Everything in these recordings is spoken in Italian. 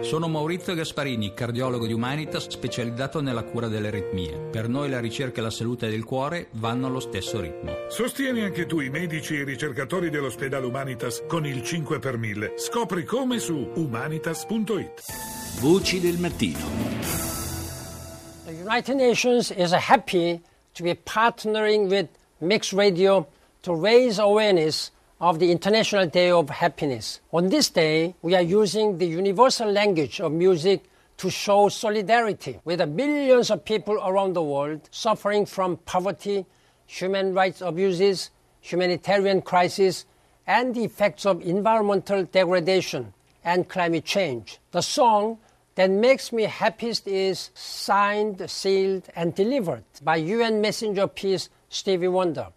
Sono Maurizio Gasparini, cardiologo di Humanitas specializzato nella cura delle aritmie. Per noi la ricerca e la salute del cuore vanno allo stesso ritmo. Sostieni anche tu i medici e i ricercatori dell'ospedale Humanitas con il 5 per 1000. Scopri come su humanitas.it. Voci del mattino. The United Nations is happy to be partnering with Mix Radio to raise awareness of the International Day of Happiness. On this day, we are using the universal language of music to show solidarity with the millions of people around the world suffering from poverty, human rights abuses, humanitarian crisis, and the effects of environmental degradation and climate change. The song that makes me happiest is signed, sealed, and delivered by UN Messenger of Peace Stevie Wonder.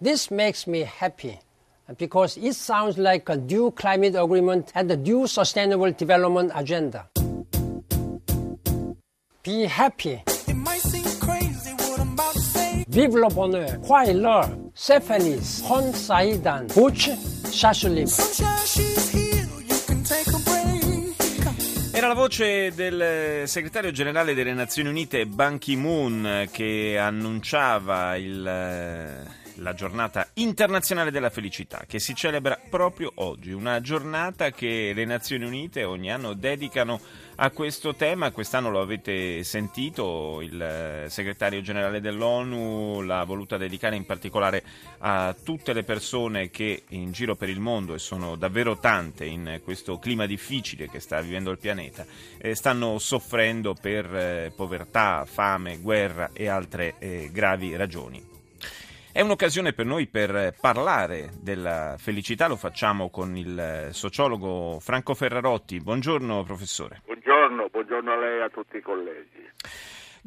This makes me happy because it sounds like a new climate agreement and a new sustainable development agenda. Be happy. Vive le bonheur. Croyez l'heure. Sephanis, Hon Saidan, Butch, Shashulim. Era la voce del segretario generale delle Nazioni Unite Ban Ki-moon che annunciava il, la giornata internazionale della felicità che si celebra proprio oggi, una giornata che le Nazioni Unite ogni anno dedicano a questo tema. Quest'anno lo avete sentito, il segretario generale dell'ONU l'ha voluta dedicare in particolare a tutte le persone che in giro per il mondo, e sono davvero tante in questo clima difficile che sta vivendo il pianeta, eh, stanno soffrendo per eh, povertà, fame, guerra e altre eh, gravi ragioni. È un'occasione per noi per parlare della felicità, lo facciamo con il sociologo Franco Ferrarotti. Buongiorno professore. Buongiorno, buongiorno a lei e a tutti i colleghi.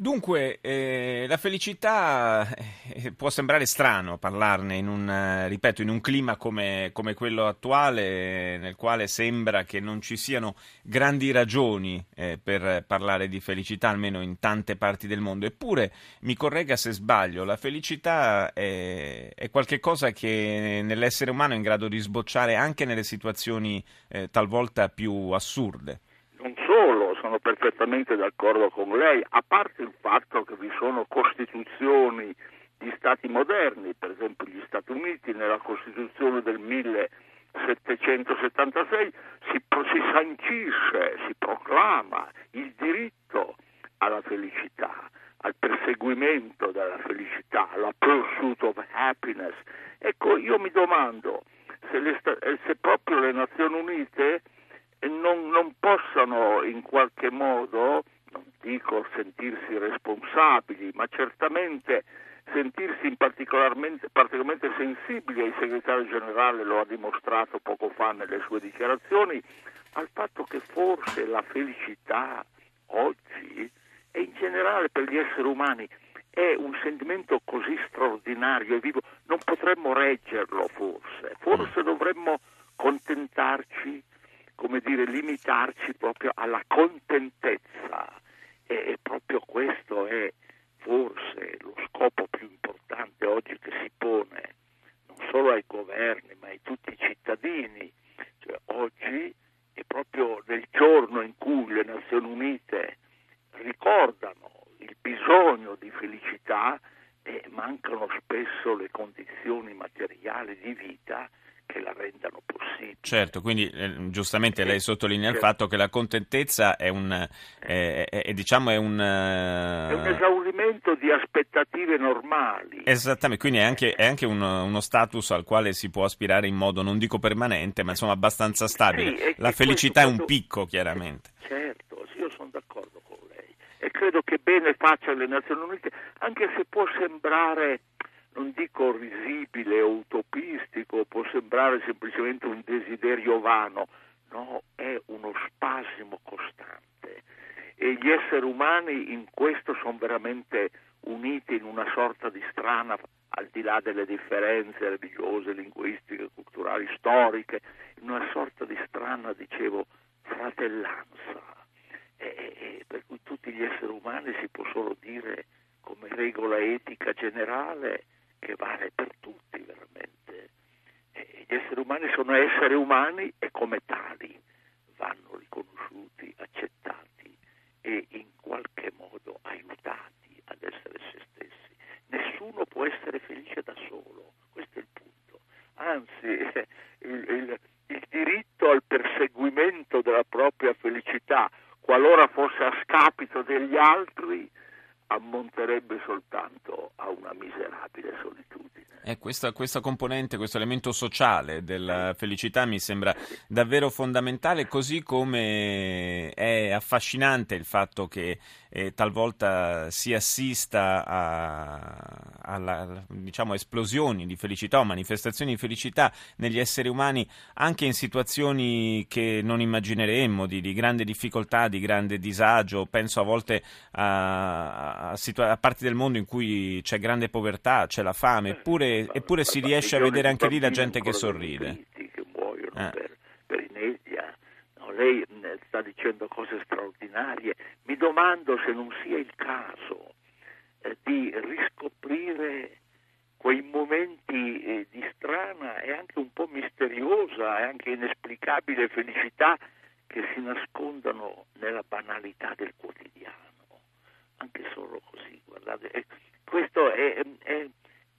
Dunque, eh, la felicità eh, può sembrare strano parlarne in un, eh, ripeto, in un clima come, come, quello attuale, nel quale sembra che non ci siano grandi ragioni eh, per parlare di felicità, almeno in tante parti del mondo. Eppure, mi corregga se sbaglio, la felicità è, è qualcosa che nell'essere umano è in grado di sbocciare anche nelle situazioni eh, talvolta più assurde sono perfettamente d'accordo con lei, a parte il fatto che vi sono costituzioni di stati moderni, per esempio gli Stati Uniti nella Costituzione del 1776 si, si sancisce, si proclama il diritto alla felicità, al perseguimento della felicità, alla pursuit of happiness. Ecco, io mi domando se, le, se proprio le Nazioni Unite non, non possano in qualche modo, non dico sentirsi responsabili, ma certamente sentirsi particolarmente, particolarmente sensibili, il segretario generale lo ha dimostrato poco fa nelle sue dichiarazioni, al fatto che forse la felicità oggi e in generale per gli esseri umani è un sentimento così straordinario e vivo, non potremmo reggerlo forse, forse dovremmo contentarci come dire, limitarci proprio alla contentezza e, proprio questo è forse lo scopo più importante oggi che si pone non solo ai governi ma a tutti i cittadini. Cioè, oggi è proprio nel giorno in cui le Nazioni Unite ricordano il bisogno di felicità e mancano spesso le condizioni materiali di vita che la rendano possibile. Certo, quindi eh, giustamente lei sottolinea certo. il fatto che la contentezza è un, è, è, è, diciamo è un, è un esaurimento di aspettative normali. Esattamente, quindi è anche, anche uno, uno, status al quale si può aspirare in modo non dico permanente, ma insomma abbastanza stabile. Sì, la felicità è un picco, chiaramente. Certo, io sono d'accordo con lei e credo che bene faccia le Nazioni Unite, anche se può sembrare non dico risibile o utopistico, può sembrare semplicemente un desiderio vano, no, è uno spasimo costante e gli esseri umani in questo sono veramente uniti in una sorta di strana, al di là delle differenze religiose, linguistiche, culturali, storiche, in una sorta di strana, dicevo, fratellanza. E, e, per cui tutti gli esseri umani si può solo dire come regola etica generale che vale per tutti veramente. E gli esseri umani sono esseri umani e come tali vanno riconosciuti, accettati e in qualche modo aiutati ad essere se stessi. Nessuno può essere felice Eh, questa, questa, componente, questo elemento sociale della felicità mi sembra davvero fondamentale, così come è affascinante il fatto che eh, talvolta si assista a, diciamo, esplosioni di felicità o manifestazioni di felicità negli esseri umani anche in situazioni che non immagineremmo, di, di grande difficoltà, di grande disagio. Penso a volte a, a, situa- a parti del mondo in cui c'è grande povertà, c'è la fame, eppure eppure, si riesce a vedere anche lì la gente che sorride. Che muoiono eh. per, per inedia. No, lei sta dicendo cose straordinarie. Mi domando se non sia il caso eh, di riscoprire quei momenti eh, di strana e anche un po' misteriosa e anche inesplicabile felicità che si nascondono nella banalità del quotidiano. Anche solo così, guardate. questo è, è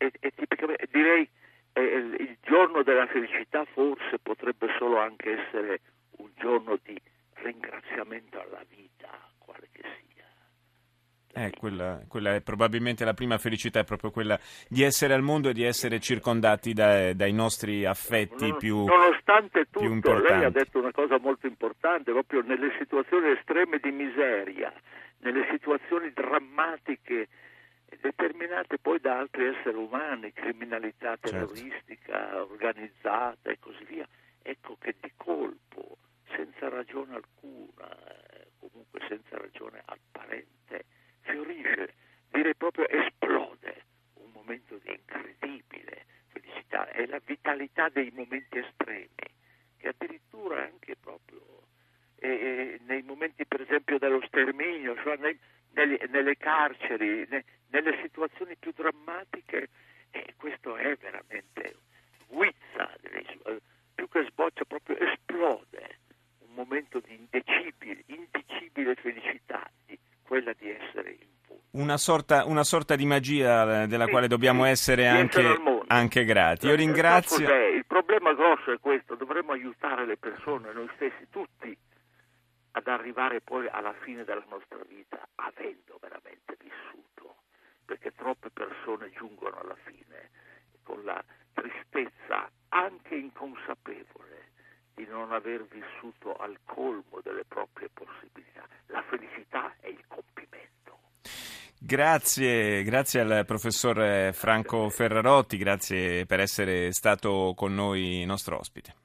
è, è tipicamente, direi eh, il giorno della felicità forse potrebbe solo anche essere un giorno di ringraziamento alla vita, quale che sia. Eh, quella, quella, è probabilmente la prima felicità, è proprio quella di essere al mondo e di essere circondati da, dai nostri affetti non, più Nonostante tutto, più importanti. lei ha detto una cosa molto importante, proprio nelle situazioni estreme di miseria, nelle situazioni drammatiche determinate poi da altri esseri umani, criminalità certo. terroristica certo. organizzata e così via. Ecco che di colpo, senza ragione alcuna, eh, comunque senza ragione apparente, fiorisce, direi proprio esplode un momento di incredibile felicità. È la vitalità dei momenti estremi, che addirittura anche proprio eh, nei momenti per esempio dello sterminio, cioè nei, nelle, nelle carceri, ne, nelle situazioni più drammatiche, e questo è veramente guizza, eh, più che sboccia proprio esplode un momento di indicibile, indicibile felicità, di, quella di essere in. Una sorta, una sorta di magia eh, della sì, quale dobbiamo sì, essere anche, anche, grati. Io ringrazio. Il problema grosso è questo, dovremmo aiutare le persone, noi stessi, tutti, ad arrivare poi alla fine della nostra vita avendo veramente vissuto, perché troppe persone giungono alla fine con la tristezza anche inconsapevole di non aver vissuto al colmo delle proprie possibilità. La felicità è il compimento. Grazie, grazie al professor Franco Ferrarotti, grazie per essere stato con noi nostro ospite.